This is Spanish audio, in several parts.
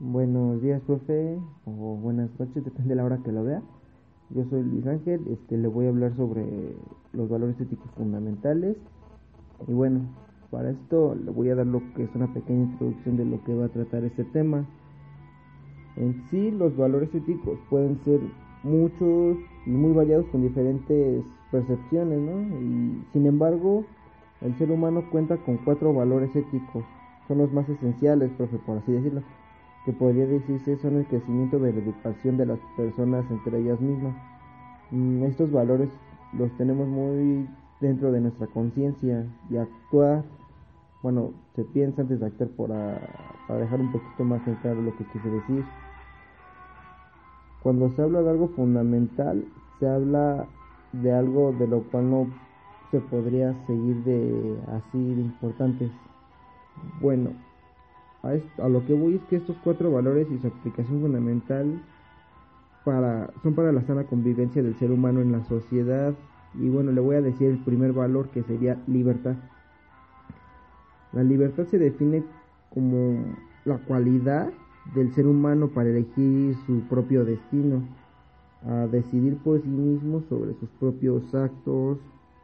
Buenos días, profe, o buenas noches, depende de la hora que lo vea. Yo soy Luis Ángel, este, le voy a hablar sobre los valores éticos fundamentales. Y bueno, para esto le voy a dar lo que es una pequeña introducción de lo que va a tratar este tema. En sí, los valores éticos pueden ser muchos y muy variados con diferentes percepciones, ¿no? Y sin embargo, el ser humano cuenta con cuatro valores éticos. Son los más esenciales, profe, por así decirlo que podría decirse son el crecimiento de la educación de las personas entre ellas mismas. Mm, estos valores los tenemos muy dentro de nuestra conciencia y actuar, bueno, se piensa antes de actuar para, para dejar un poquito más en claro lo que quise decir. Cuando se habla de algo fundamental, se habla de algo de lo cual no se podría seguir de así de importantes. Bueno, a, lo que voy es que estos cuatro valores y su aplicación fundamental para, son para la sana convivencia del ser humano en la sociedad. Y bueno, le voy a decir el primer valor que sería libertad. La libertad se define como la cualidad del ser humano para elegir su propio destino, a decidir por sí mismo sobre sus propios actos,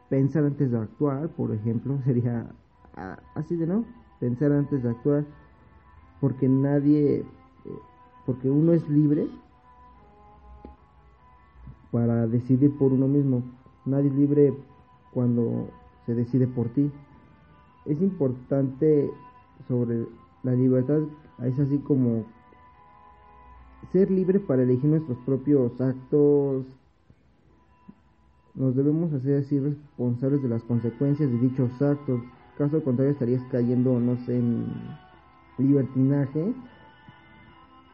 pensar antes de actuar, por ejemplo, sería así de no, pensar antes de actuar porque nadie, eh, porque uno es libre para decidir por uno mismo. Nadie es libre cuando se decide por ti. Es importante sobre la libertad, es así como ser libre para elegir nuestros propios actos. Nos debemos hacer así responsables de las consecuencias de dichos actos. Caso contrario estarías cayendo, no sé, en libertinaje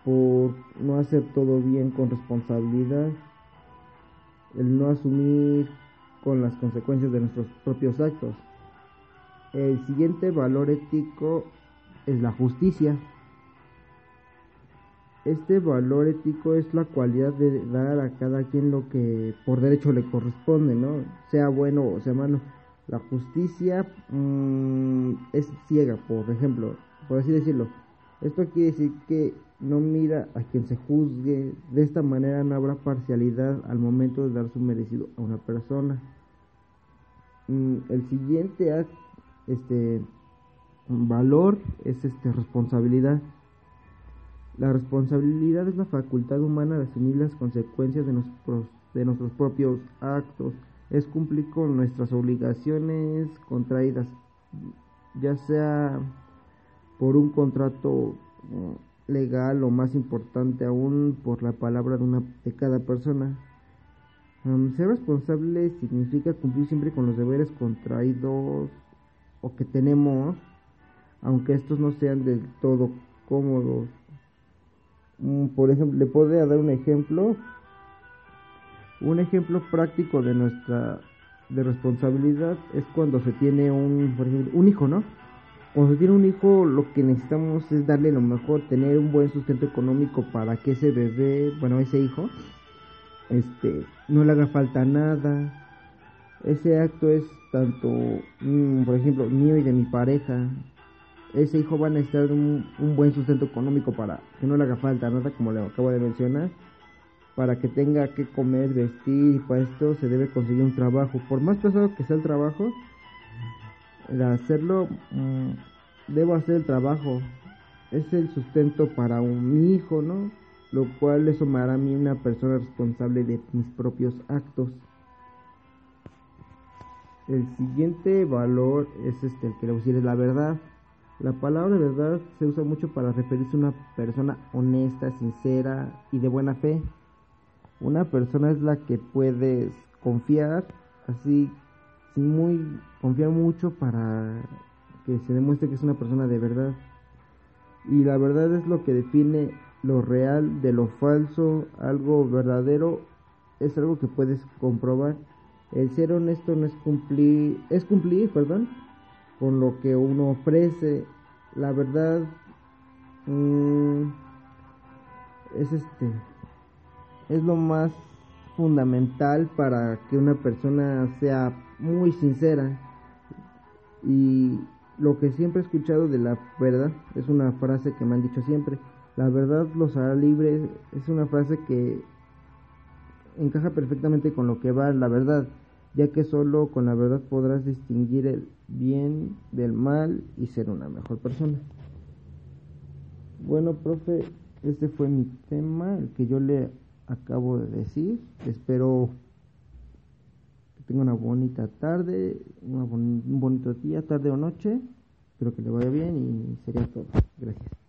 por no hacer todo bien con responsabilidad, el no asumir con las consecuencias de nuestros propios actos. El siguiente valor ético es la justicia. Este valor ético es la cualidad de dar a cada quien lo que por derecho le corresponde, ¿no? Sea bueno o sea malo. La justicia mm, es ciega, por ejemplo por así decirlo. Esto quiere decir que no mira a quien se juzgue, de esta manera no habrá parcialidad al momento de dar su merecido a una persona. Mm, el siguiente este valor es este responsabilidad. La responsabilidad es la facultad humana de asumir las consecuencias de de nuestros propios actos, es cumplir con nuestras obligaciones contraídas, ya sea por un contrato mm, legal o más importante aún por la palabra de, una, de cada persona. ser responsable significa cumplir siempre con los deberes contraídos o que tenemos, aunque estos no sean del todo cómodos. Mm, por ejemplo, le podría dar un ejemplo, un ejemplo práctico de nuestra de responsabilidad es cuando se tiene un, por ejemplo, un hijo, ¿no? cuando se tiene un hijo lo que necesitamos es darle lo mejor, tener un buen sustento económico para que ese bebé, bueno, ese hijo, este, no le haga falta nada. Ese acto es tanto, mm, por ejemplo, mío y de mi pareja. Ese hijo va a necesitar un, un buen sustento económico para que no le haga falta nada, como le acabo de mencionar para que tenga que comer, vestir, y para esto se debe conseguir un trabajo. Por más pesado que sea el trabajo, de hacerlo, mm, debo hacer el trabajo. Es el sustento para un, mi hijo, ¿no? Lo cual eso me hará a mí una persona responsable de mis propios actos. El siguiente valor es este, el que le decir es la verdad. La palabra verdad se usa mucho para referirse a una persona honesta, sincera y de buena fe. Una persona es la que puedes confiar, así muy confiar mucho para que se demuestre que es una persona de verdad. Y la verdad es lo que define lo real de lo falso, algo verdadero es algo que puedes comprobar. El ser honesto no es cumplir, es cumplir, perdón, con lo que uno ofrece. La verdad mm, es este, es lo más fundamental para que una persona sea muy sincera y, lo que siempre he escuchado de la verdad es una frase que me han dicho siempre. La verdad los hará libres es una frase que encaja perfectamente con lo que va la verdad, ya que solo con la verdad podrás distinguir el bien del mal y ser una mejor persona. Bueno, profe, este fue mi tema, el que yo le acabo de decir. Espero que tenga una bonita tarde, un bonito día, tarde o noche. Espero que le vaya bien y sería todo. Gracias.